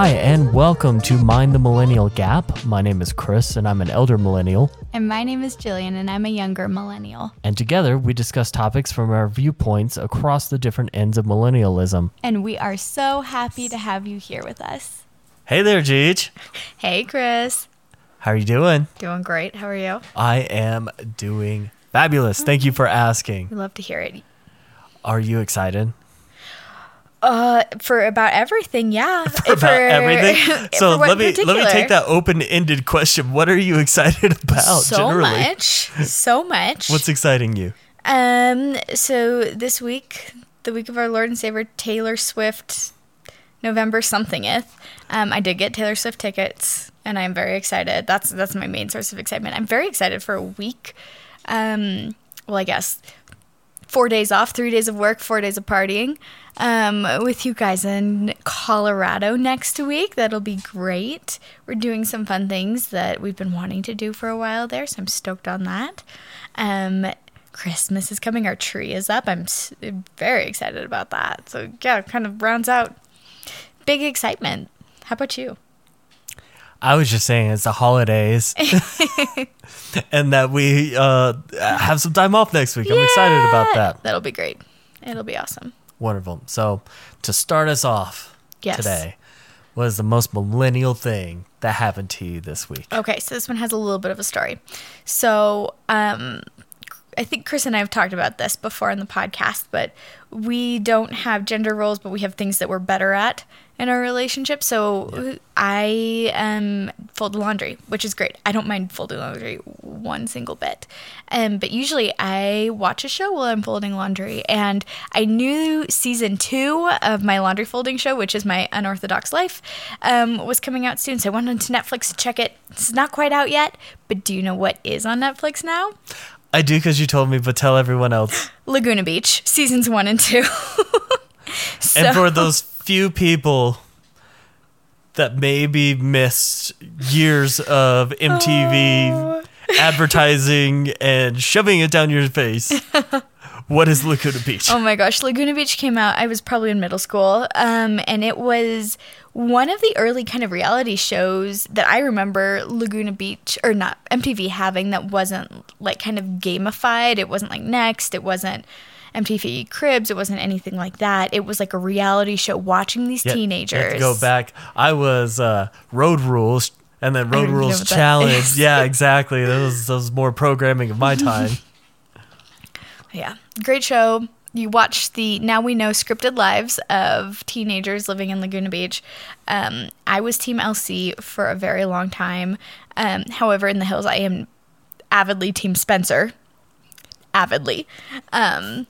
Hi, and welcome to Mind the Millennial Gap. My name is Chris, and I'm an elder millennial. And my name is Jillian, and I'm a younger millennial. And together, we discuss topics from our viewpoints across the different ends of millennialism. And we are so happy to have you here with us. Hey there, Jeej. Hey, Chris. How are you doing? Doing great. How are you? I am doing fabulous. Thank you for asking. We love to hear it. Are you excited? Uh, for about everything, yeah. For about everything. So for let me let me take that open-ended question. What are you excited about so generally? much, so much. What's exciting you? um? So this week, the week of our Lord and Savior Taylor Swift, November somethingeth. Um, I did get Taylor Swift tickets, and I'm very excited. That's that's my main source of excitement. I'm very excited for a week. Um, well, I guess four days off, three days of work, four days of partying um, with you guys in Colorado next week. That'll be great. We're doing some fun things that we've been wanting to do for a while there, so I'm stoked on that. Um, Christmas is coming. Our tree is up. I'm very excited about that. So, yeah, kind of rounds out big excitement. How about you? I was just saying it's the holidays, and that we uh, have some time off next week. I'm excited about that. That'll be great. It'll be awesome. Wonderful. So, to start us off Yes. today, what is the most millennial thing that happened to you this week? Okay, so this one has a little bit of a story. So, um, I think Chris and I have talked about this before in the podcast, but we don't have gender roles, but we have things that we're better at in our relationship. So I um, fold laundry, which is great. I don't mind folding laundry one single bit. Um, but usually I watch a show while I'm folding laundry. And I knew season two of my laundry folding show, which is my unorthodox life, um, was coming out soon. So I went onto Netflix to check it. It's not quite out yet, but do you know what is on Netflix now? I do because you told me, but tell everyone else. Laguna Beach, seasons one and two. so, and for those few people that maybe missed years of MTV Oh. advertising and shoving it down your face, what is Laguna Beach? Oh my gosh, Laguna Beach came out. I was probably in middle school, um, and it was one of the early kind of reality shows that I remember Laguna Beach or not MTV having that wasn't like kind of gamified. It wasn't like Next. It wasn't MTV Cribs. It wasn't anything like that. It was like a reality show watching these Yeah, teenagers. to go back. I was uh, Road Rules and then Road Rules Challenge. Yeah, exactly. That was, that was more programming of my time. Yeah, great show. You watch the now we know scripted lives of teenagers living in Laguna Beach. Um, I was Team LC for a very long time. Um, however, in the hills, I am avidly Team Spencer. Avidly. Um,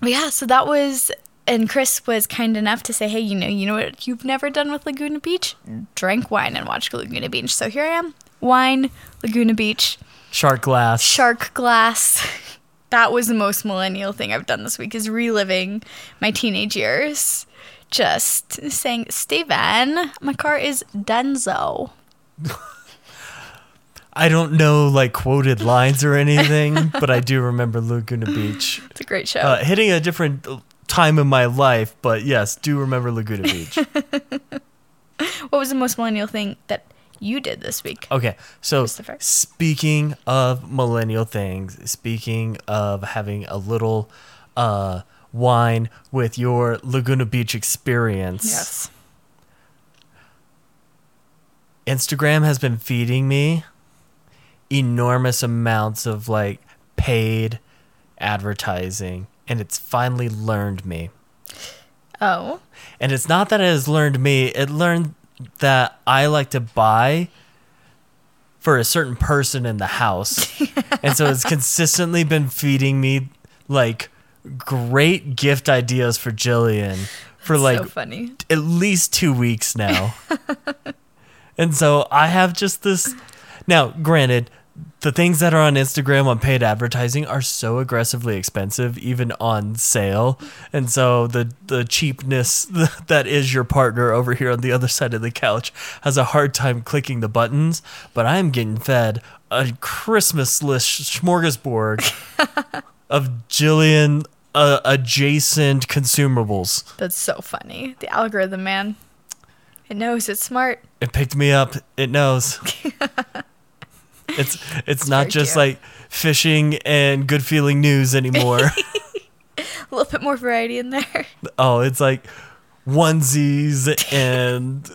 but yeah, so that was, and Chris was kind enough to say, hey, you know, you know what you've never done with Laguna Beach? Drank wine and watched Laguna Beach. So here I am, wine, Laguna Beach Shark Glass. shark glass. That was the most millennial thing I've done this week is reliving my teenage years. Just saying, Steven, my car is Denzo. I don't know like quoted lines or anything, but I do remember Laguna Beach. It's a great show. Uh, hitting a different time in my life, but yes, do remember Laguna Beach. what was the most millennial thing that you did this week? Okay, so Christopher. speaking of millennial things, speaking of having a little uh, wine with your Laguna Beach experience, Yes. Instagram has been feeding me enormous amounts of like paid advertising, and it's finally learned me. Oh. And it's not that it has learned me, it learned that I like to buy for a certain person in the house. and so it's consistently been feeding me like great gift ideas for Jillian for like so funny. at least two weeks now. and so I have just this. Now, granted, the things that are on Instagram on paid advertising are so aggressively expensive, even on sale. And so the the cheapness that is your partner over here on the other side of the couch has a hard time clicking the buttons. But I'm getting fed a Christmas list smorgasbord of Jillian uh, adjacent consumables. That's so funny. The algorithm, man. It knows it's smart. It picked me up. It knows. it's it's not just cute. like fishing and good feeling news anymore. A little bit more variety in there. oh, it's like onesies and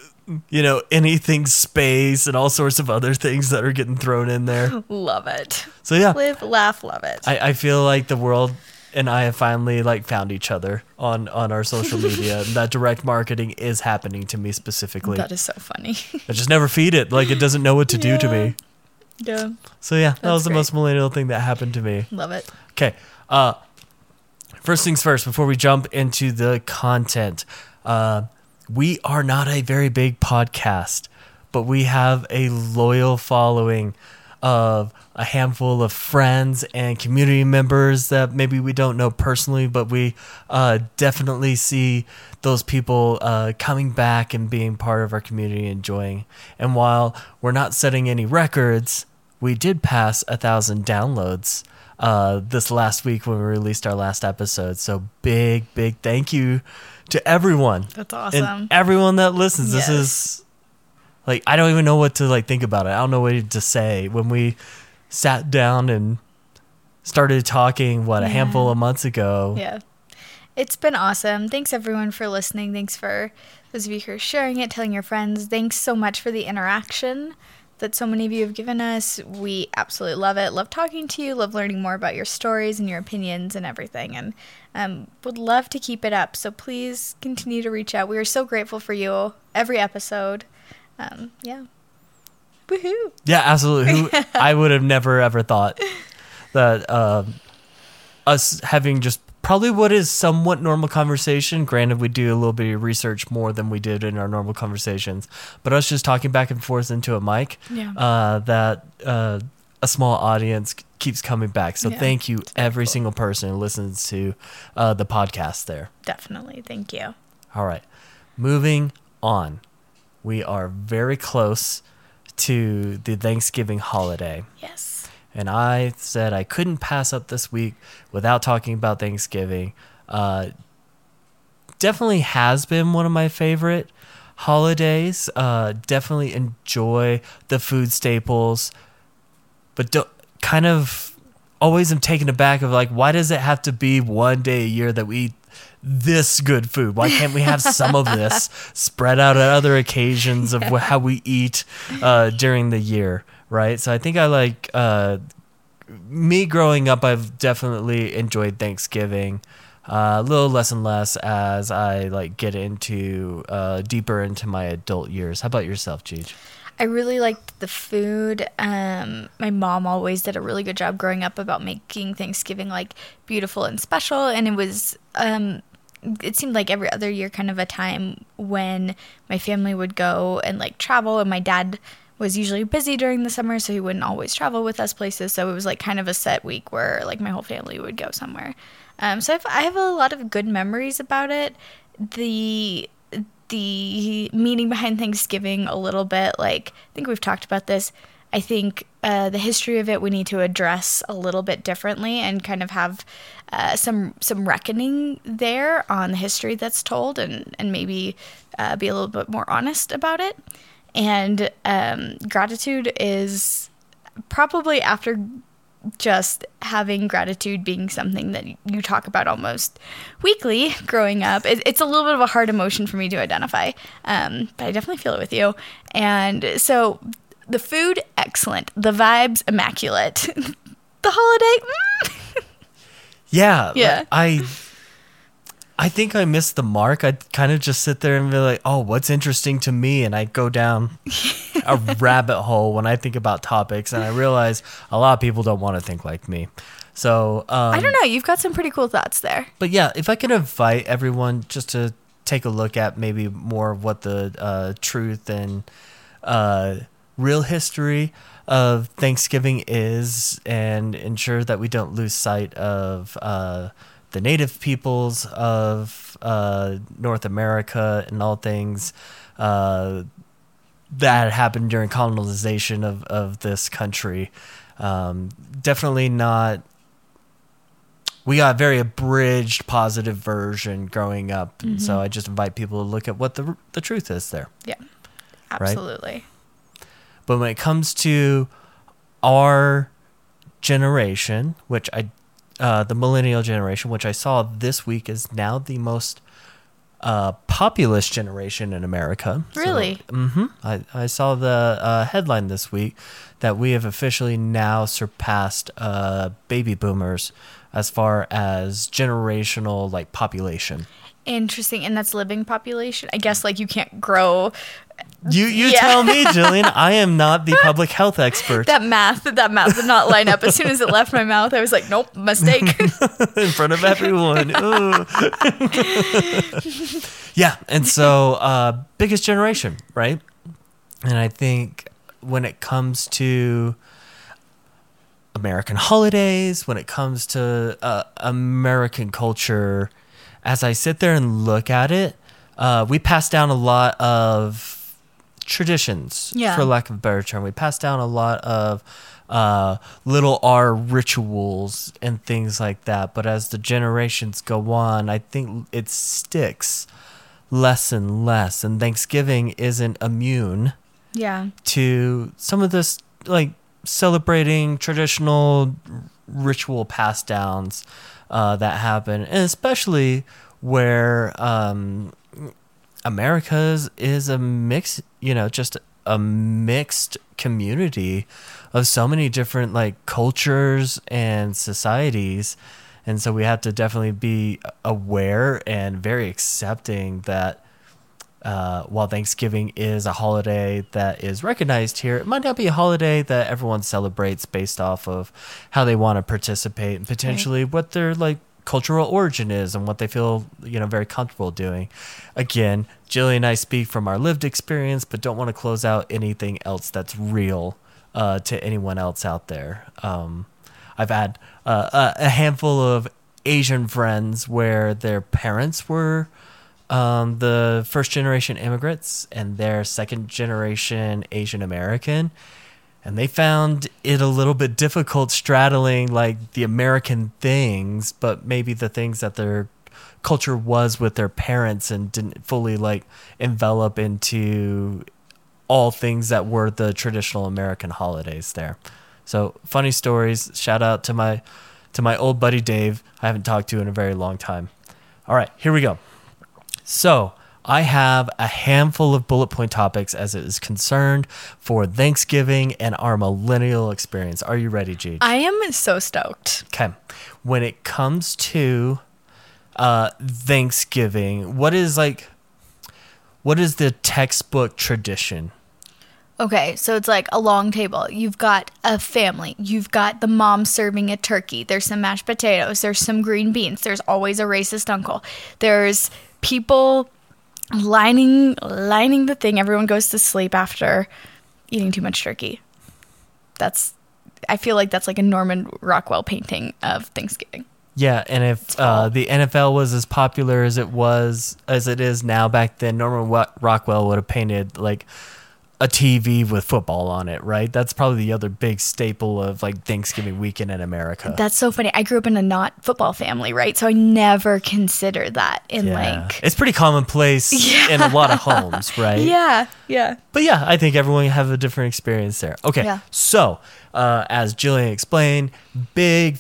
you know anything space and all sorts of other things that are getting thrown in there. love it. So yeah, Live, laugh, love it. I, I feel like the world and I have finally like found each other on on our social media. and that direct marketing is happening to me specifically. that is so funny. I just never feed it. Like it doesn't know what to do to me. Yeah. So yeah, that That's was the great. most millennial thing that happened to me. Love it. Okay. Uh first things first, before we jump into the content. Uh we are not a very big podcast, but we have a loyal following of a handful of friends and community members that maybe we don't know personally, but we uh, definitely see those people uh, coming back and being part of our community, enjoying. And while we're not setting any records, we did pass a thousand downloads uh, this last week when we released our last episode. So big, big thank you to everyone That's awesome. and everyone that listens. This is like I don't even know what to like think about it. I don't know what to say when we sat down and started talking. What a handful of months ago. Yeah. It's been awesome. Thanks everyone for listening. Thanks for those of you who are sharing it, telling your friends. Thanks so much for the interaction that so many of you have given us. We absolutely love it. Love talking to you. Love learning more about your stories and your opinions and everything. And um, would love to keep it up. So please continue to reach out. We are so grateful for you every episode. Um, yeah. Woohoo. Yeah, absolutely. Who, I would have never ever thought that um, us having just probably what is somewhat normal conversation. Granted, we do a little bit of research more than we did in our normal conversations, but us just talking back and forth into a mic. Yeah. Uh, that uh, a small audience keeps coming back. So Yeah, thank you, every cool. single person who listens to uh, the podcast. There. Definitely. Thank you. All right. Moving on. We are very close to the Thanksgiving holiday. Yes. And I said I couldn't pass up this week without talking about Thanksgiving. Uh, definitely has been one of my favorite holidays. Uh, definitely enjoy the food staples, but don't, kind of always am taken aback of like, why does it have to be one day a year that we eat this good food? Why can't we have some of this spread out at other occasions of wh- how we eat uh, during the year? Right. So I think I like uh, me growing up. I've definitely enjoyed Thanksgiving. Uh, a little less and less as I like get into uh, deeper into my adult years. How about yourself, Cheech? I really liked the food. Um, my mom always did a really good job growing up about making Thanksgiving like beautiful and special, and it was. Um, it seemed like every other year, kind of a time when my family would go and like travel, and my dad was usually busy during the summer, so he wouldn't always travel with us places. So it was like kind of a set week where like my whole family would go somewhere. Um, so I've, I have a lot of good memories about it. The the meaning behind Thanksgiving a little bit. Like, I think we've talked about this. I think uh, the history of it we need to address a little bit differently and kind of have uh, some some reckoning there on the history that's told and and maybe uh, be a little bit more honest about it. And um, gratitude is probably after just having gratitude being something that you talk about almost weekly growing up it, it's a little bit of a hard emotion for me to identify um, but i definitely feel it with you and so the food excellent the vibes immaculate the holiday mm. Yeah. Yeah. I I think I missed the mark. I'd kind of just sit there and be like, "Oh, what's interesting to me?" and I go down a rabbit hole when I think about topics and I realize a lot of people don't want to think like me. So, um, i don't know you've got some pretty cool thoughts there but yeah, if I could invite everyone just to take a look at maybe more of what the uh, truth and uh, real history of Thanksgiving is, and ensure that we don't lose sight of uh, the native peoples of uh, North America and all things uh, that happened during colonization of, of this country. Um, definitely not we got a very abridged positive version growing up. And so I just invite people to look at what the the truth is there. Yeah. Absolutely. But when it comes to our generation, which I, uh, the millennial generation, which I saw this week is now the most uh, populous generation in America. Really? hmm I, I saw the uh, headline this week that we have officially now surpassed uh, baby boomers as far as generational like population. Interesting. And that's living population. I guess like you can't grow You you Yeah. tell me, Jillian. I am not the public health expert. that math. That math did not line up. As soon as it left my mouth, I was like, nope, mistake. in front of everyone. Yeah, and so uh, biggest generation, right? And I think when it comes to American holidays, when it comes to uh, American culture, as I sit there and look at it, uh, we pass down a lot of traditions, Yeah. for lack of a better term. We pass down a lot of uh, little R rituals and things like that. But as the generations go on, I think it sticks less and less. And Thanksgiving isn't immune yeah. to some of this like celebrating traditional ritual pass downs uh, that happen, and especially where um, America's is a mix, you know, just a mixed community of so many different like cultures and societies. And so we have to definitely be aware and very accepting that uh, while Thanksgiving is a holiday that is recognized here, it might not be a holiday that everyone celebrates based off of how they want to participate and potentially what their like cultural origin is and what they feel you know very comfortable doing. Again, Jillian and I speak from our lived experience, but don't want to close out anything else that's real uh, to anyone else out there. Um, I've had uh, a handful of Asian friends where their parents were um, the first generation immigrants and their second generation Asian American. And they found it a little bit difficult straddling like the American things, but maybe the things that their culture was with their parents and didn't fully like envelop into all things that were the traditional American holidays there. So funny stories. Shout out to my to my old buddy Dave. I haven't talked to in a very long time. All right, here we go. So I have a handful of bullet point topics as it is concerned for Thanksgiving and our millennial experience. Are you ready, G? I am so stoked. Okay. When it comes to uh, Thanksgiving, what is like, what is the textbook tradition? Okay, so it's like a long table. You've got a family. You've got the mom serving a turkey. There's some mashed potatoes. There's some green beans. There's always a racist uncle. There's people lining lining the thing. Everyone goes to sleep after eating too much turkey. That's I feel like that's like a Norman Rockwell painting of Thanksgiving. Yeah, and if uh, the NFL was as popular as it was as it is now back then, Norman Rockwell would have painted like a TV with football on it, right? That's probably the other big staple of like Thanksgiving weekend in America. That's so funny. I grew up in a not football family, right? So I never considered that in yeah. like it's pretty commonplace in a lot of homes, right? Yeah, yeah. But yeah, I think everyone have a different experience there. Okay, Yeah. so uh, as Jillian explained, big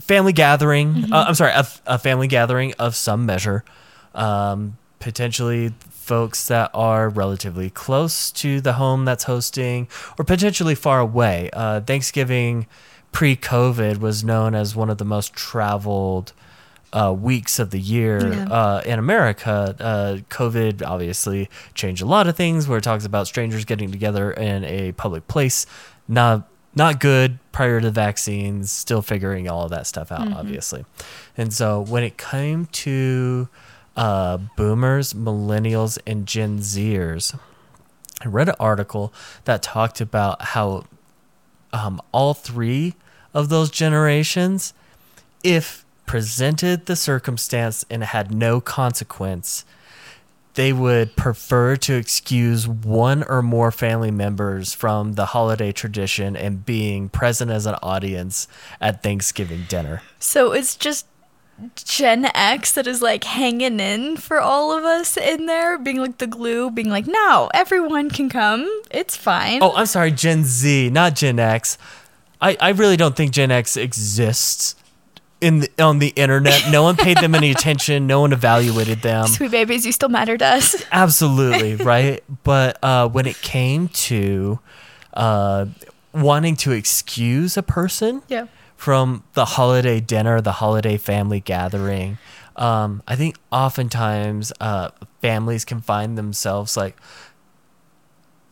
family gathering. Mm-hmm. Uh, I'm sorry, a, a family gathering of some measure. Um, potentially folks that are relatively close to the home that's hosting, or potentially far away. Uh, Thanksgiving pre-COVID was known as one of the most traveled uh, weeks of the year Yeah. uh, in America. Uh, COVID obviously changed a lot of things. Where it talks about strangers getting together in a public place, not not good prior to vaccines. Still figuring all of that stuff out, obviously. And so when it came to uh, boomers, millennials, and Gen Zers, I read an article that talked about how um, all three of those generations, if presented the circumstance and had no consequence, they would prefer to excuse one or more family members from the holiday tradition and being present as an audience at Thanksgiving dinner. So it's just Gen X that is like hanging in for all of us in there, being like the glue, being like, no, everyone can come. It's fine. Oh, I'm sorry, Gen Z, not Gen X. I, I really don't think Gen X exists in the, on the internet. No one paid them any attention. No one evaluated them. Sweet babies, you still matter to us. Absolutely, right? But uh, when it came to uh, wanting to excuse a person Yeah. From the holiday dinner, the holiday family gathering, um, I think oftentimes uh, families can find themselves like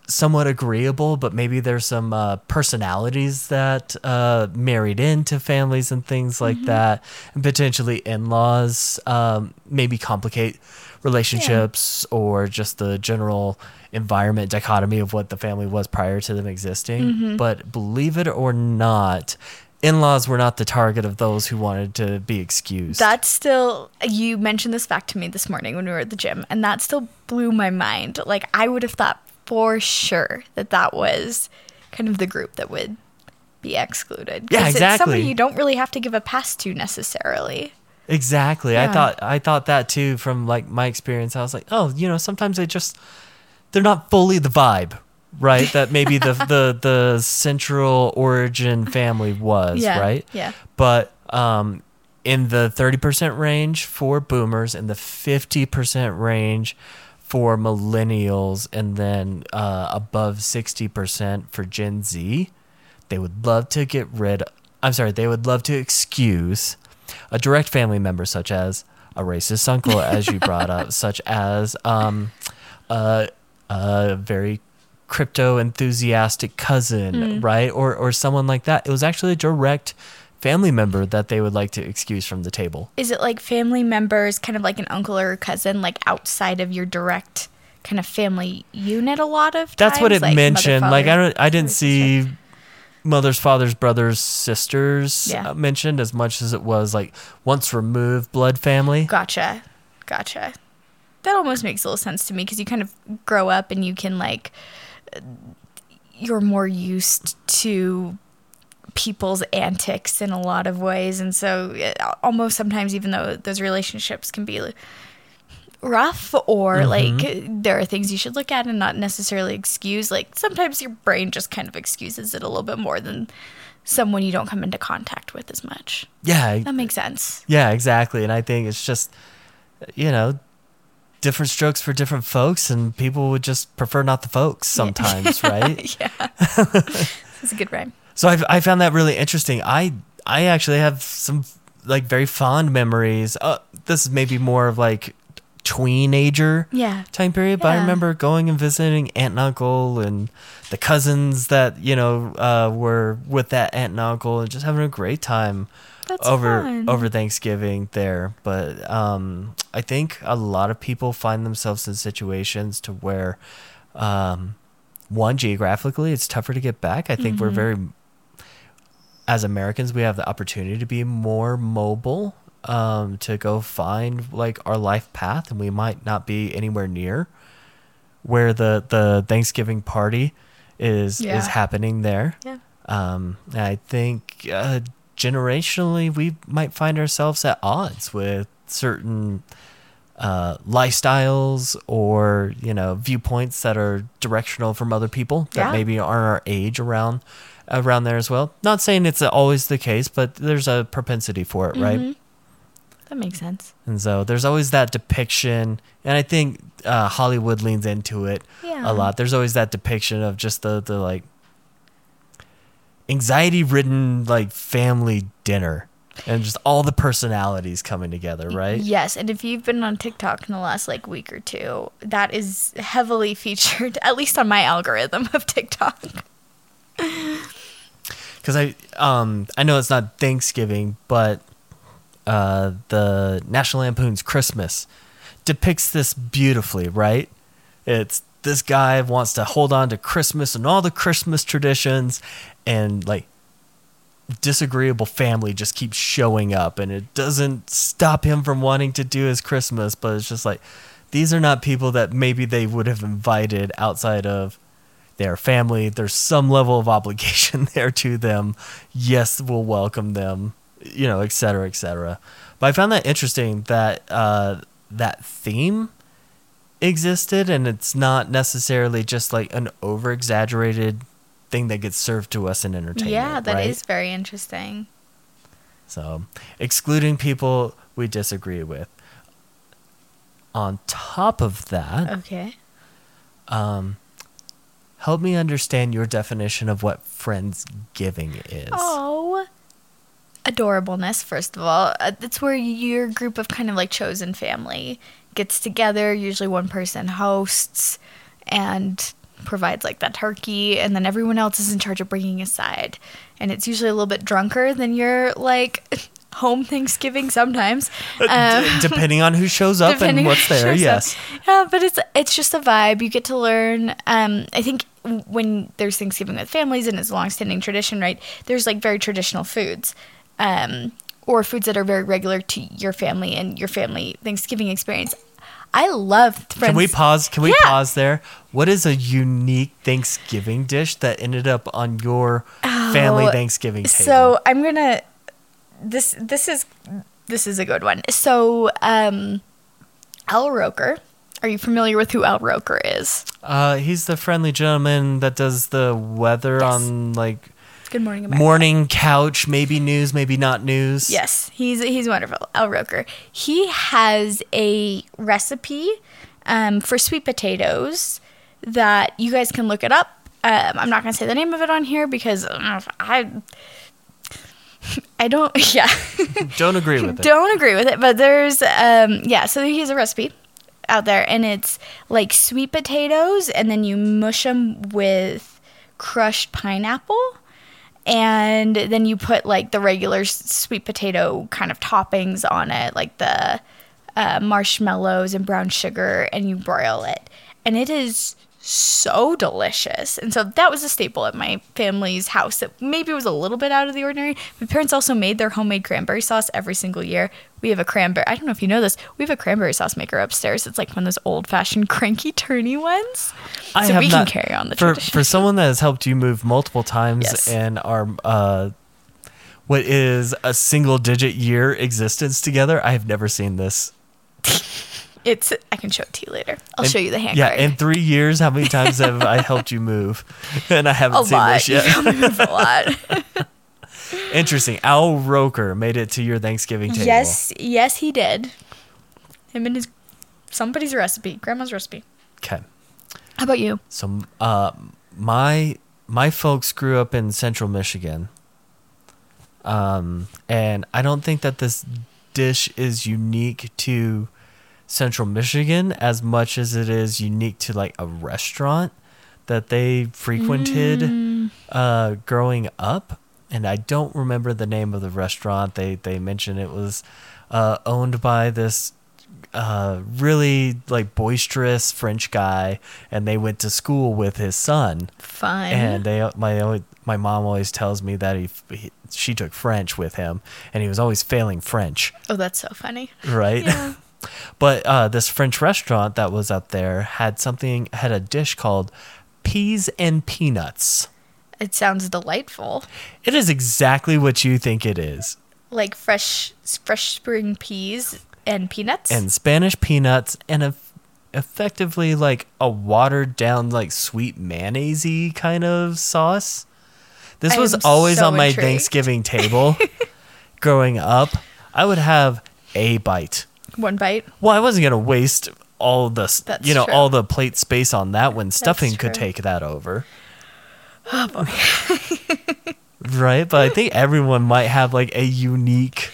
somewhat agreeable, but maybe there's some uh, personalities that uh, married into families and things like that, and potentially in-laws um, maybe complicate relationships or just the general environment dichotomy of what the family was prior to them existing. But believe it or not. In-laws were not the target of those who wanted to be excused. That still, you mentioned this fact to me this morning when we were at the gym, and that still blew my mind. Like, I would have thought for sure that that was kind of the group that would be excluded. Yeah, 'Cause It's somebody you don't really have to give a pass to necessarily. Exactly. I thought I thought that too from like my experience. I was like, oh, you know, sometimes they just they're not fully the vibe, right? that maybe the the the central origin family was, Yeah, right? yeah. But um in the 30% range for boomers and the 50% range for millennials and then uh, above 60% for Gen Z, they would love to get rid I'm sorry, they would love to excuse a direct family member such as a racist uncle as you brought up, such as um a, a very crypto enthusiastic cousin, right? Or or someone like that. It was actually a direct family member that they would like to excuse from the table. Is it like family members, kind of like an uncle or a cousin, like outside of your direct kind of family unit a lot of times? That's what it Like mother, mentioned. like I don't I didn't sister? see mothers, fathers, brothers, sisters Yeah. uh, mentioned as much as it was like once removed blood family. Gotcha. Gotcha. That almost makes a little sense to me because you kind of grow up and you can like you're more used to people's antics in a lot of ways and so uh, almost sometimes even though those relationships can be rough or Mm-hmm. like there are things you should look at and not necessarily excuse like sometimes your brain just kind of excuses it a little bit more than someone you don't come into contact with as much Yeah, that makes sense Yeah, exactly. And I think it's just, you know, different strokes for different folks, and people would just prefer not the folks sometimes, right? yeah it's a good rhyme So I, I found that really interesting. I I actually have some like very fond memories. Uh, this is maybe more of like tweenager Yeah. time period, but I remember going and visiting aunt and uncle and the cousins that you know uh, were with that aunt and uncle and just having a great time That's over fun. over Thanksgiving there. But um, I think a lot of people find themselves in situations to where, um, one geographically, it's tougher to get back. I think we're very, as Americans, we have the opportunity to be more mobile. Um, to go find like our life path, and we might not be anywhere near where the the Thanksgiving party is Yeah. is happening there. Yeah. Um, I think uh, generationally, we might find ourselves at odds with certain uh, lifestyles or you know viewpoints that are directional from other people that Yeah. maybe aren't our age around around there as well. Not saying it's always the case, but there's a propensity for it, right? Mm-hmm. That makes sense. And so there's always that depiction, and I think uh, Hollywood leans into it Yeah. a lot. There's always that depiction of just the the like anxiety ridden like family dinner and just all the personalities coming together, right? Yes, and if you've been on TikTok in the last like week or two, that is heavily featured, at least on my algorithm of TikTok. Because I um I know it's not Thanksgiving, but uh the National Lampoon's Christmas depicts this beautifully, right? It's this guy wants to hold on to Christmas and all the Christmas traditions and like disagreeable family just keeps showing up and it doesn't stop him from wanting to do his Christmas, but it's just like these are not people that maybe they would have invited outside of their family. There's some level of obligation there to them. Yes, we'll welcome them, you know, et cetera, et cetera. But I found that interesting that uh, that theme existed, and it's not necessarily just like an over exaggerated thing that gets served to us in entertainment. Yeah, that is right? very interesting. So, excluding people we disagree with. On top of that, Okay. um, help me understand your definition of what Friendsgiving is. Oh. Adorableness, first of all. Uh, It's where your group of kind of like chosen family gets together. Usually one person hosts and provides like that turkey, and then everyone else is in charge of bringing a side. And it's usually a little bit drunker than your like home Thanksgiving sometimes. Uh, Um, D- depending on who shows up and what's there, yes. up. Yeah, but it's it's just a vibe. You get to learn. Um, I think when there's Thanksgiving with families and it's a long-standing tradition, right? There's like very traditional foods, um, or foods that are very regular to your family and your family Thanksgiving experience. I love friends. Can we pause? Can we Yeah. pause there? What is a unique Thanksgiving dish that ended up on your family Oh, Thanksgiving table? So I'm gonna this this is this is a good one. So um, Al Roker. Are you familiar with who Al Roker is? uh, he's the friendly gentleman that does the weather Yes. on like Good morning, America. morning couch, maybe news, maybe not news. Yes, he's he's wonderful. Al Roker. He has a recipe um, for sweet potatoes that you guys can look it up. Um, I'm not gonna say the name of it on here because uh, I I don't yeah Don't agree with it. don't agree with it. But there's um yeah so he has a recipe out there and it's like sweet potatoes and then you mush them with crushed pineapple and then you put like the regular sweet potato kind of toppings on it like the uh, marshmallows and brown sugar and you broil it. And it is so delicious and so that was a staple at my family's house that maybe was a little bit out of the ordinary my parents also made their homemade cranberry sauce every single year we have a cranberry i don't know if you know this we have a cranberry sauce maker upstairs it's like one of those old fashioned cranky turny ones I so have we not- can carry on the for tradition for someone that has helped you move multiple times Yes. and our uh, what is a single digit year existence together. I have never seen this. It's. I can show it to you later. I'll In- show you the hand Yeah, card. in three years, how many times have I helped you move? And I haven't a seen lot. this yet. move a lot. Interesting. Al Roker made it to your Thanksgiving table. yes, yes, he did. Him and his somebody's recipe, grandma's recipe. Okay. How about you? So, uh, my my folks grew up in Central Michigan, um, and I don't think that this dish is unique to Central Michigan as much as it is unique to like a restaurant that they frequented uh, growing up. And I don't remember the name of the restaurant. They they mentioned it was uh, owned by this uh, really like boisterous French guy, and they went to school with his son. Fine. And they my my mom always tells me that he, he she took French with him, and he was always failing French, oh, that's so funny. right? Yeah. but uh, this French restaurant that was up there had something had a dish called peas and peanuts. It sounds delightful. It is exactly what you think it is. Like fresh, fresh spring peas and peanuts. and Spanish peanuts and a, effectively like a watered down like sweet mayonnaise kind of sauce. This I was always so on my intrigued. Thanksgiving table growing up. I would have a bite. One bite. Well, I wasn't gonna waste all the That's you know true. all the plate space on that when stuffing could take that over. Oh boy. Right, but I think everyone might have like a unique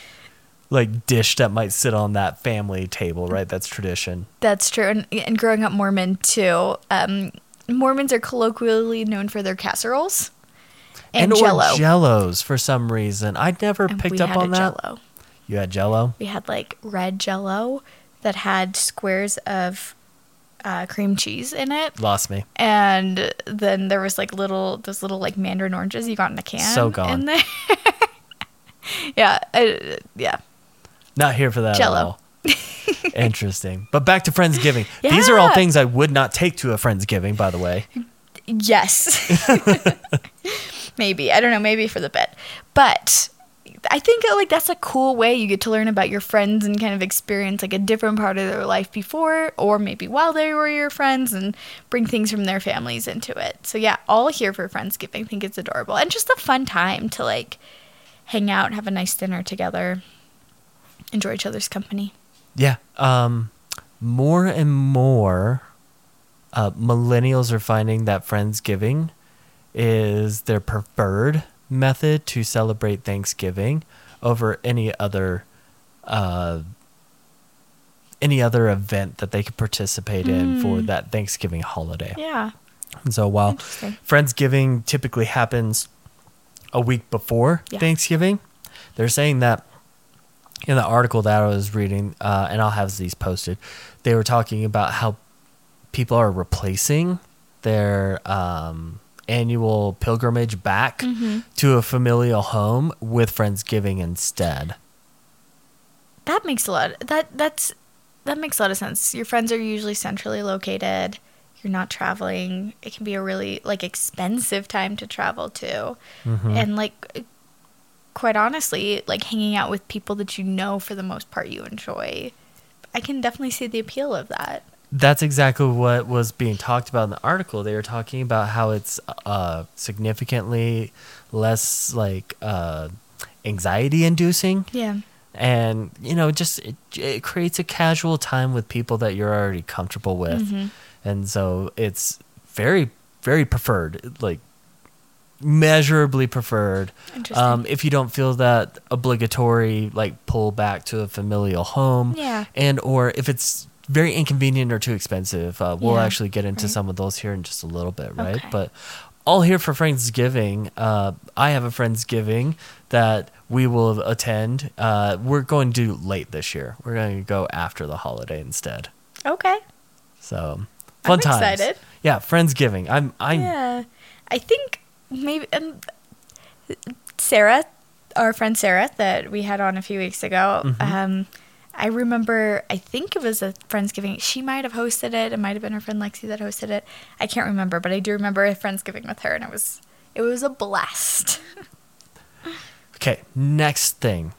like dish that might sit on that family table, right? That's tradition. That's true. And, and growing up Mormon too, um, Mormons are colloquially known for their casseroles and, or Jello. jellos for some reason. I never And picked up on that. Jello. You had jello? We had like red Jello that had squares of uh, cream cheese in it. Lost me. and then there was like little those little like mandarin oranges you got in a can So gone. in there yeah uh, yeah Not here for that Jell-O. at all. Interesting. But back to Friendsgiving. These are all things I would not take to a Friendsgiving, by the way. Yes. maybe. I don't know, maybe for the bit. But I think like that's a cool way you get to learn about your friends and kind of experience like a different part of their life before or maybe while they were your friends and bring things from their families into it. So yeah, all here for Friendsgiving. I think it's adorable and just a fun time to like hang out, have a nice dinner together, enjoy each other's company. Yeah. Um, more and more uh, millennials are finding that Friendsgiving is their preferred method to celebrate Thanksgiving over any other uh, any other event that they could participate in for that Thanksgiving holiday. Yeah. And so while. Friendsgiving typically happens a week before Yeah. Thanksgiving, they're saying that in the article that I was reading, uh, and I'll have these posted, they were talking about how people are replacing their um, annual pilgrimage back Mm-hmm. to a familial home with Friendsgiving instead. That makes a lot. That that's that makes a lot of sense. Your friends are usually centrally located. You're not traveling. It can be a really like expensive time to travel to, Mm-hmm. and like quite honestly, like hanging out with people that you know for the most part you enjoy. I can definitely see the appeal of that. That's exactly what was being talked about in the article. They were talking about how it's uh, significantly less like uh, anxiety inducing, Yeah. and you know, just it, it creates a casual time with people that you're already comfortable with, Mm-hmm. and so it's very, very preferred, like measurably preferred. Interesting. Um, if you don't feel that obligatory like pull back to a familial home, Yeah. and or if it's very inconvenient or too expensive, uh, we'll Yeah, actually get into right. some of those here in just a little bit, right? Okay. But all here for Friendsgiving. Uh, I have a Friendsgiving that we will attend. Uh, we're going to do late this year. We're going to go after the holiday instead. Okay. So fun I'm times. excited. Yeah, Friendsgiving. I'm. I'm. Yeah. I think maybe um, Sarah, our friend Sarah that we had on a few weeks ago, Mm-hmm. um, I remember, I think it was a Friendsgiving. She might have hosted it. It might have been her friend Lexi that hosted it. I can't remember, but I do remember a Friendsgiving with her, and it was it was a blast. Okay. Next thing.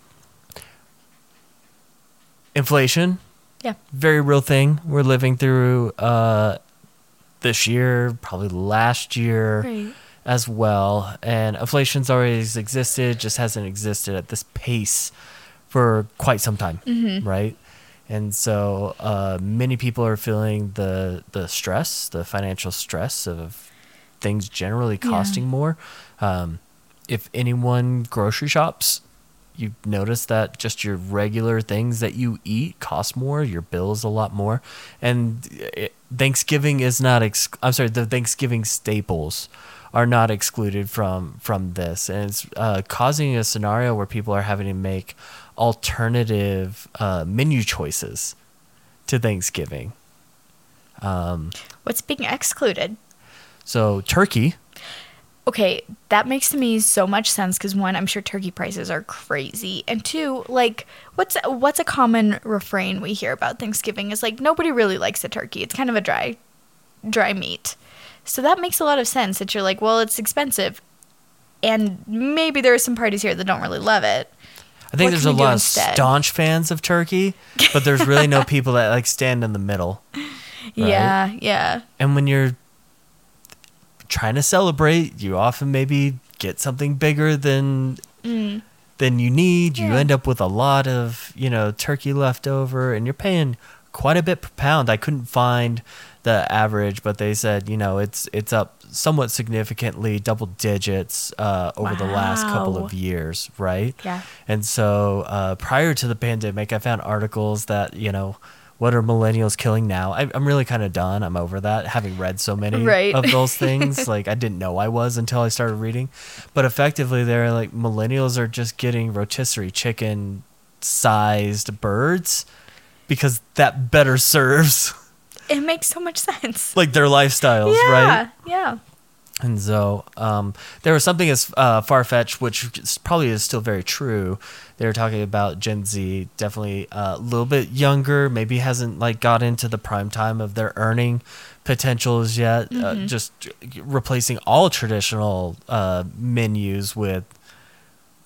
Inflation. yeah. very real thing we're living through uh, this year, probably last year Right. as well. And inflation's always existed, just hasn't existed at this pace for quite some time, right? And so uh, many people are feeling the the stress, the financial stress of things generally Yeah. costing more. Um, if anyone grocery shops, you notice that just your regular things that you eat cost more. Your bill's a lot more, and it, Thanksgiving is not. Ex- I'm sorry, the Thanksgiving staples are not excluded from from this, and it's uh, causing a scenario where people are having to make alternative uh, menu choices to Thanksgiving. Um, What's being excluded? so turkey, okay, that makes to me so much sense because one, I'm sure turkey prices are crazy, and two, like what's what's a common refrain we hear about Thanksgiving is like nobody really likes a turkey. It's kind of a dry, dry meat. So that makes a lot of sense that you're like, well, it's expensive, and maybe there are some parties here that don't really love it. I think What there's a lot of instead? staunch fans of turkey, but there's really no people that like stand in the middle. Yeah, yeah, And when you're trying to celebrate, you often maybe get something bigger than than you need. You Mm. End up with a lot of, you know, turkey left over and you're paying quite a bit per pound. I couldn't find the average, but they said, you know, it's it's up somewhat significantly, double digits uh, over the last couple of years, right? Yeah. And so uh, prior to the pandemic, I found articles that, you know, what are millennials killing now? I, I'm really kind of done. I'm over that, having read so many Right. of those things. like, I didn't know I was until I started reading. But effectively, they're like, millennials are just getting rotisserie chicken sized birds because that better serves it makes so much sense. like their lifestyles, yeah, right? yeah. And so um, there was something as uh, far fetched, which is- probably is still very true. They were talking about Gen Z, definitely uh, a little bit younger, maybe hasn't like got into the prime time of their earning potentials yet. Uh, just replacing all traditional uh, menus with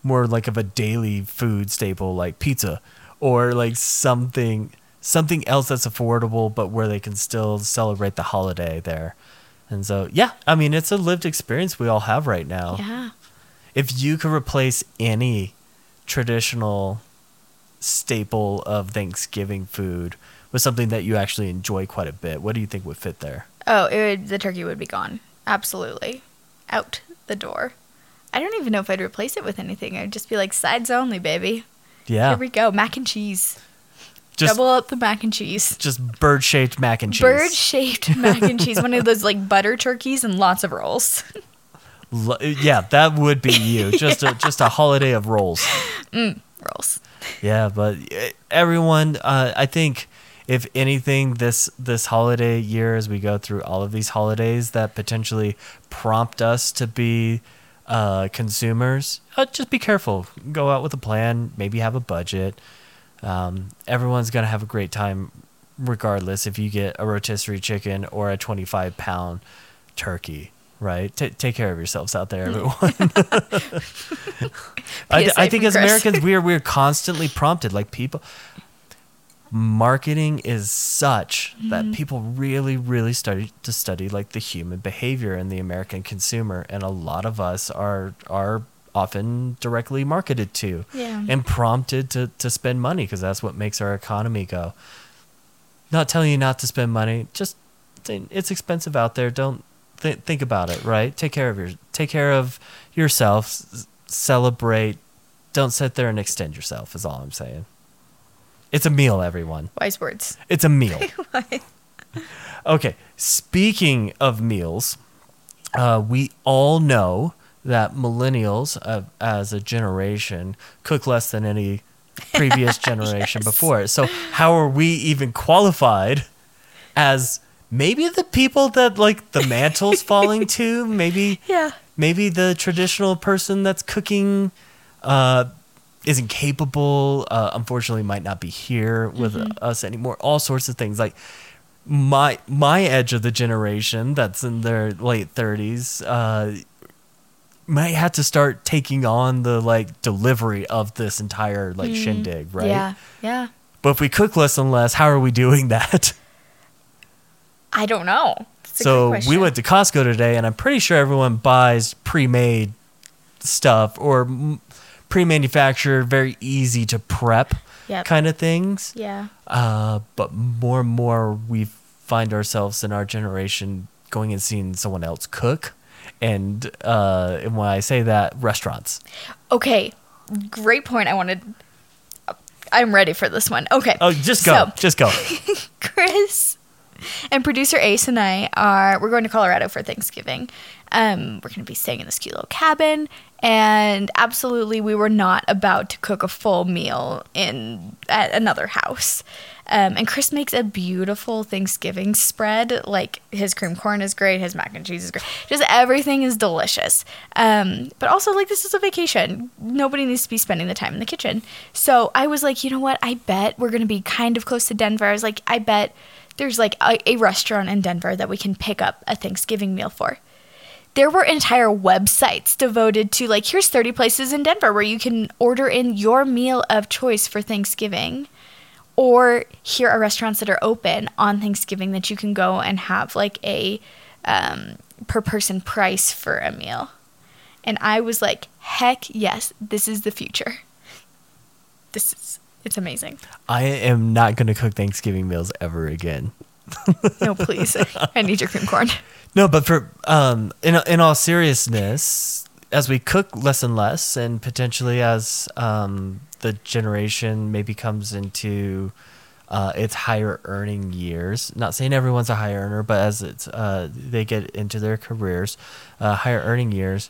more like of a daily food staple like pizza or like something something else that's affordable but where they can still celebrate the holiday there. And so yeah, I mean it's a lived experience we all have right now. Yeah. If you could replace any traditional staple of Thanksgiving food with something that you actually enjoy quite a bit, what do you think would fit there? Oh, it would, the turkey would be gone. Absolutely. Out the door. I don't even know if I'd replace it with anything. I'd just be like, sides only, baby. Yeah. Here we go. Mac and cheese. Just Double up the mac and cheese. just bird-shaped mac and cheese. Bird shaped mac and cheese. One of those like butter turkeys and lots of rolls. Yeah, that would be you. Just a just a holiday of rolls. rolls. Yeah, but uh, everyone, uh, I think, if anything, this this holiday year, as we go through all of these holidays that potentially prompt us to be uh, consumers, uh, just be careful. Go out with a plan. Maybe have a budget. Um, everyone's gonna have a great time, regardless if you get a rotisserie chicken or a twenty-five pound turkey. Right, Ta take care of yourselves out there, everyone. I, I think as Chris. Americans, we're we're constantly prompted. Like people, marketing is such Mm-hmm. that people really, really study to study like the human behavior in the American consumer, and a lot of us are are often directly marketed to Yeah. and prompted to to spend money because that's what makes our economy go. Not telling you not to spend money, just it's expensive out there. Don't th- think about it. Right? Take care of your take care of yourself. s- celebrate. Don't sit there and extend yourself. Is all I'm saying. It's a meal, everyone. Wise words. It's a meal. okay. Speaking of meals, uh, we all know that millennials, uh, as a generation, cook less than any previous generation before it. So, how are we even qualified as maybe the people that like the mantle's falling to? Maybe Yeah. maybe the traditional person that's cooking uh, isn't capable. Uh, unfortunately, might not be here with us anymore. All sorts of things like my my edge of the generation that's in their late thirties. Uh, might have to start taking on the like delivery of this entire like shindig, right? Yeah. Yeah. But if we cook less and less, how are we doing that? I don't know. That's so we went to Costco today, and I'm pretty sure everyone buys pre-made stuff or pre-manufactured, very easy to prep Yep. kind of things. Yeah. Uh, but more and more, we find ourselves in our generation going and seeing someone else cook, and uh, and when I say that, restaurants. Okay. Great point. I wanted. I'm ready for this one. Okay. Oh, just go, So, just go. Chris and producer Ace and I are we're going to Colorado for Thanksgiving. Um, we're going to be staying in this cute little cabin, and absolutely, we were not about to cook a full meal in at another house. Um, and Chris makes a beautiful Thanksgiving spread. Like his cream corn is great, his mac and cheese is great. Just everything is delicious. Um, but also, like this is a vacation. Nobody needs to be spending the time in the kitchen. So I was like, you know what? I bet we're gonna be kind of close to Denver. I was like, I bet there's like a, a restaurant in Denver that we can pick up a Thanksgiving meal for there were entire websites devoted to like here's 30 places in Denver where you can order in your meal of choice for Thanksgiving or here are restaurants that are open on Thanksgiving that you can go and have like a um, per person price for a meal. And I was like, heck yes, this is the future. This is it's amazing. I am not going to cook Thanksgiving meals ever again. No, please. I need your cream corn. No, but for um, in in all seriousness, as we cook less and less, and potentially as um, the generation maybe comes into uh, its higher earning years. Not saying everyone's a high earner, but as it's uh, they get into their careers, uh, higher earning years,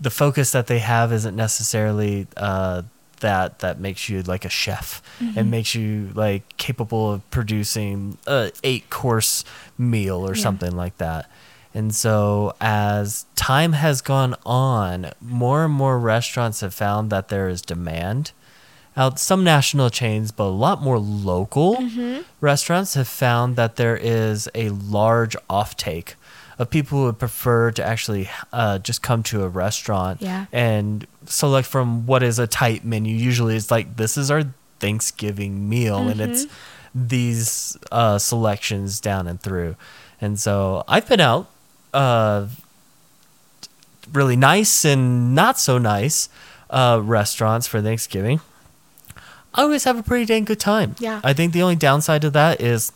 the focus that they have isn't necessarily uh, that that makes you like a chef and makes you like capable of producing a eight course meal or Yeah. something like that. And so, as time has gone on, more and more restaurants have found that there is demand. Out some national chains, but a lot more local restaurants have found that there is a large offtake of people who would prefer to actually uh, just come to a restaurant Yeah. and select from what is a tight menu. Usually, it's like this is our Thanksgiving meal, and it's these uh, selections down and through. And so I've been out, uh, really nice and not so nice uh, restaurants for Thanksgiving. I always have a pretty dang good time. Yeah. I think the only downside to that is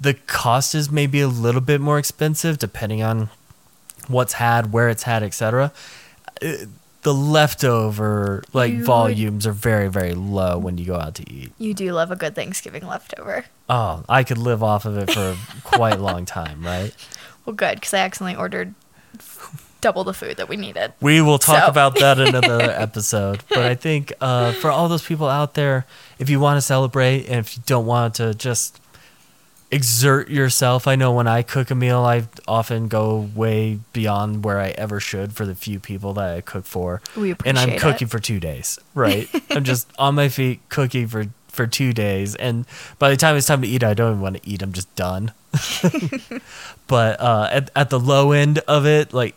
the cost is maybe a little bit more expensive depending on what's had, where it's had, etc. Uh, The leftover like You- volumes are very very low when you go out to eat. You do love a good Thanksgiving leftover. Oh, I could live off of it for quite a long time, right? Well, good, because I accidentally ordered double the food that we needed. We will talk So- about that in another episode. But I think uh, for all those people out there, if you want to celebrate and if you don't want to just exert yourself, I know when I cook a meal, I often go way beyond where I ever should for the few people that I cook for. We appreciate and I'm appreciate it. cooking for two days, right? I'm just on my feet cooking for for two days, and by the time it's time to eat, I don't even want to eat. I'm just done. but uh, at at the low end of it, like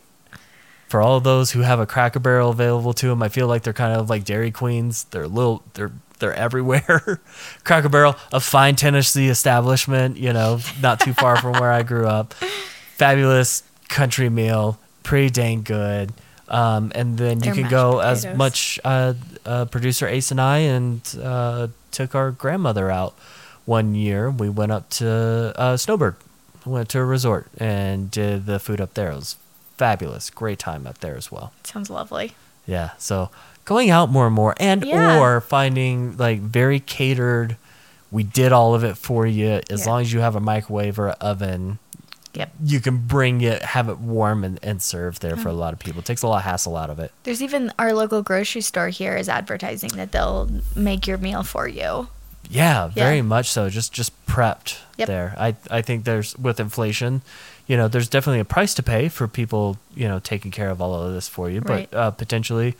for all of those who have a Cracker Barrel available to them, I feel like they're kind of like Dairy Queens. They're little. They're they're everywhere. Cracker Barrel, a fine Tennessee establishment, you know, not too far from where I grew up. Fabulous country meal, pretty dang good. Um, and then you Their can go as much. Uh, uh, producer Ace and I and uh, took our grandmother out one year. We went up to uh, Snowbird, went to a resort and did the food up there. It was fabulous, great time up there as well. Sounds lovely. Yeah. So going out more and more and Yeah. or finding like very catered we did all of it for you as Yeah. long as you have a microwave or an oven Yep. you can bring it have it warm and, and serve there for a lot of people it takes a lot of hassle out of it There's even our local grocery store here is advertising that they'll make your meal for you. yeah very Yeah. much so just just prepped Yep. there i i think there's with inflation you know there's definitely a price to pay for people you know taking care of all of this for you Right. but uh, potentially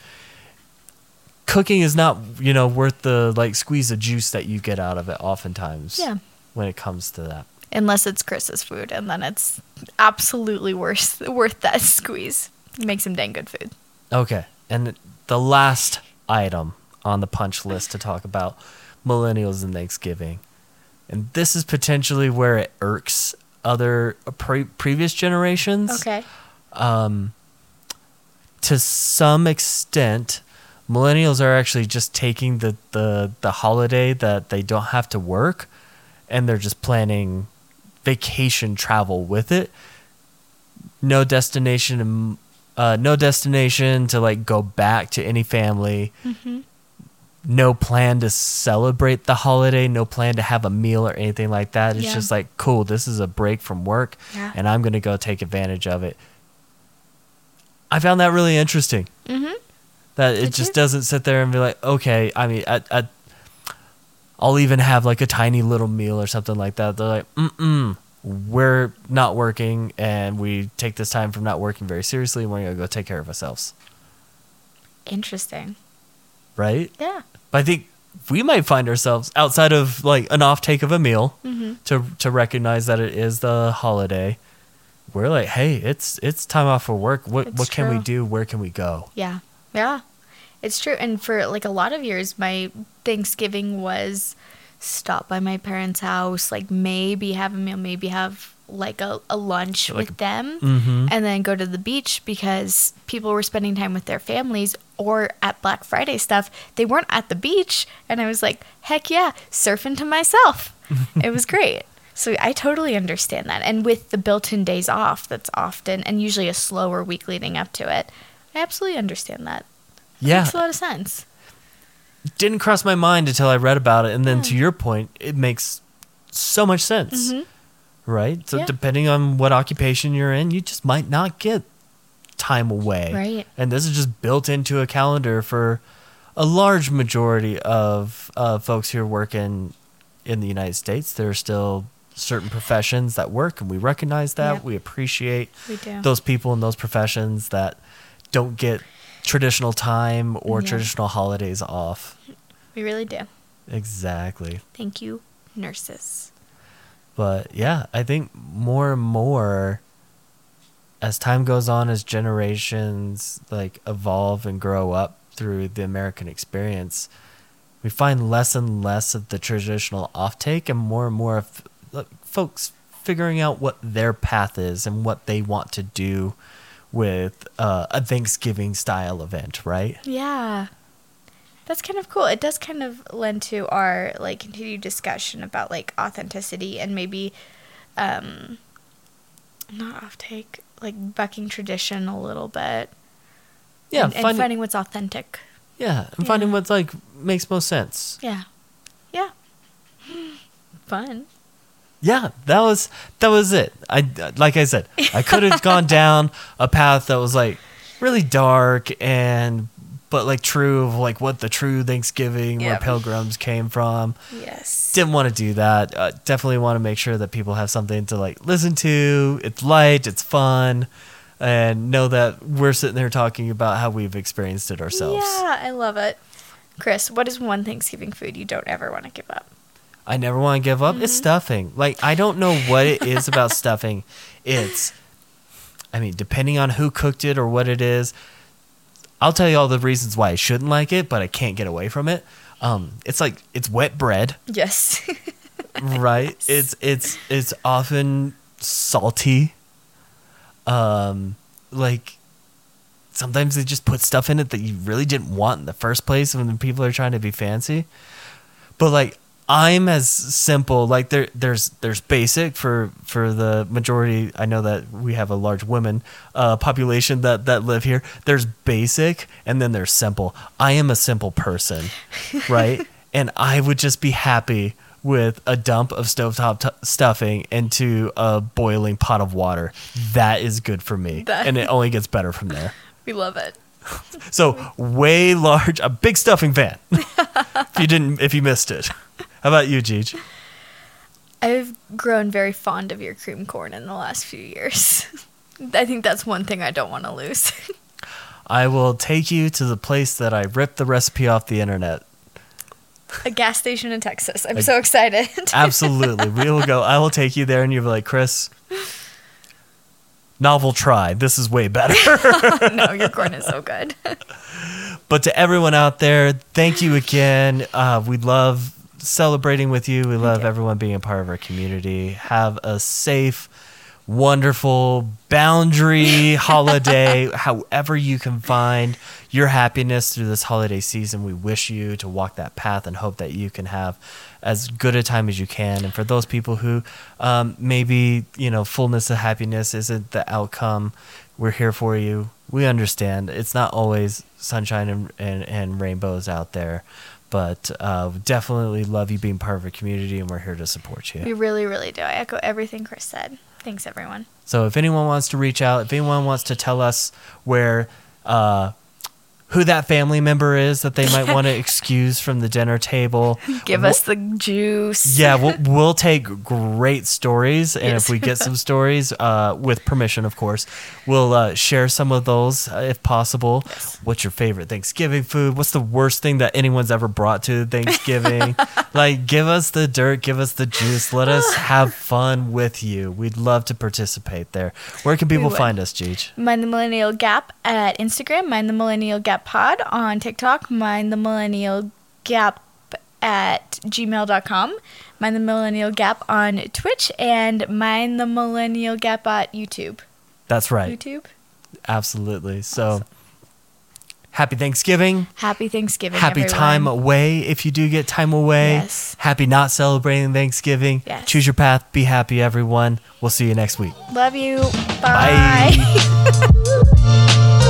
cooking is not you know worth the like squeeze of juice that you get out of it oftentimes Yeah. when it comes to that Unless it's Chris's food, and then it's absolutely worth worth that squeeze. Make some dang good food. okay and the last item on the punch list to talk about millennials and thanksgiving and this is potentially where it irks other pre- previous generations Okay. um, to some extent, millennials are actually just taking the, the, the holiday that they don't have to work and they're just planning vacation travel with it. No destination, uh, no destination to like go back to any family. No plan to celebrate the holiday. No plan to have a meal or anything like that. It's Yeah. just like, cool, this is a break from work Yeah. and I'm going to go take advantage of it. I found that really interesting. Mhm. That it Did just you? doesn't sit there and be like, okay, I mean, I, I, I'll even have like a tiny little meal or something like that. They're like, mm mm, we're not working and we take this time from not working very seriously and we're going to go take care of ourselves. Interesting. Right? Yeah. But I think we might find ourselves outside of like an off take of a meal Mm-hmm. to to recognize that it is the holiday. We're like, hey, it's it's time off for work. What It's what can we do? Where can we go? Yeah. Yeah. It's true. And for like a lot of years, my Thanksgiving was stop by my parents' house, like maybe have a meal, maybe have like a, a lunch Like with them, Mhm. and then go to the beach because people were spending time with their families or at Black Friday stuff. They weren't at the beach. And I was like, heck yeah, surfing to myself. it was great. So I totally understand that. And with the built in days off, that's often and usually a slower week leading up to it, I absolutely understand that. Yeah, Makes a lot of sense. didn't cross my mind until I read about it, and then to your point, it makes so much sense, right? So Yeah. depending on what occupation you're in, you just might not get time away, Right. And this is just built into a calendar for a large majority of uh, folks who are working in the United States. There are still certain professions that work, and we recognize that. Yep. We appreciate We those people in those professions that don't get traditional time or Yeah. traditional holidays off. We really do. Exactly. Thank you, nurses. But yeah, I think more and more as time goes on, as generations like evolve and grow up through the American experience, we find less and less of the traditional offtake and more and more of folks figuring out what their path is and what they want to do with uh, a Thanksgiving style event, right? Yeah. That's kind of cool. It does kind of lend to our like continued discussion about like authenticity and maybe um not off take, like bucking tradition a little bit. Yeah, and, and finding, finding what's authentic. yeah, and finding Yeah. what's like makes most sense. Yeah. Yeah. Fun. Yeah that was that was it i like i said i could have gone down a path that was like really dark and but like true of like what the true thanksgiving where pilgrims came from Yes. didn't want to do that uh, definitely want to make sure that people have something to like listen to it's light it's fun and know that we're sitting there talking about how we've experienced it ourselves Yeah, I love it. Chris, what is one Thanksgiving food you don't ever want to give up? I never want to give up. It's stuffing. Like I don't know what it is about stuffing. It's I mean, depending on who cooked it or what it is, I'll tell you all the reasons why I shouldn't like it, but I can't get away from it. Um, it's like it's wet bread, Yes. right? It's it's it's often salty. Um, like sometimes they just put stuff in it that you really didn't want in the first place when people are trying to be fancy. But like I'm as simple like there there's there's basic for for the majority I know that we have a large women uh, population that that live here. There's basic and then there's simple. I am a simple person, right? and I would just be happy with a dump of stovetop t- stuffing into a boiling pot of water. That is good for me. That- and it only gets better from there. we love it. So way large, a big stuffing fan. if you didn't, if you missed it, how about you, Jeej? I've grown very fond of your cream corn in the last few years. I think that's one thing I don't want to lose. I will take you to the place that I ripped the recipe off the internet. A gas station in Texas. I'm A- so excited. Absolutely, we will go. I will take you there, and you'll be like, Chris. Novel try. This is way better. no, your corn is so good. But to everyone out there, thank you again. Uh, we love celebrating with you. We love everyone being a part of our community. Have a safe, wonderful, boundary holiday, however you can find your happiness through this holiday season. We wish you to walk that path and hope that you can have as good a time as you can. And for those people who um, maybe, you know, fullness of happiness isn't the outcome, we're here for you. We understand. It's not always sunshine and, and, and rainbows out there. But uh, definitely love you being part of our community, and we're here to support you. We really, really do. I echo everything Chris said. Thanks, everyone. So if anyone wants to reach out, if anyone wants to tell us where, uh, who that family member is that they might want to excuse from the dinner table, Give us the juice. yeah, we'll, we'll take great stories, and Yes. if we get some stories, uh, with permission, of course, we'll uh, share some of those uh, if possible. Yes. What's your favorite Thanksgiving food? What's the worst thing that anyone's ever brought to Thanksgiving? like, give us the dirt, give us the juice. Let us have fun with you. We'd love to participate there. Where can people find us, Jeej? Mind the Millennial Gap at Instagram, Mind the Millennial Gap Pod on TikTok, Mind the Millennial Gap at gmail.com, Mind the Millennial Gap on Twitch, and Mind the Millennial Gap at YouTube. That's right. YouTube? Absolutely. So, happy Thanksgiving. Happy Thanksgiving. Happy everyone. time away if you do get time away. Yes. Happy not celebrating Thanksgiving. Yes. Choose your path. Be happy, everyone. We'll see you next week. Love you. Bye. Bye.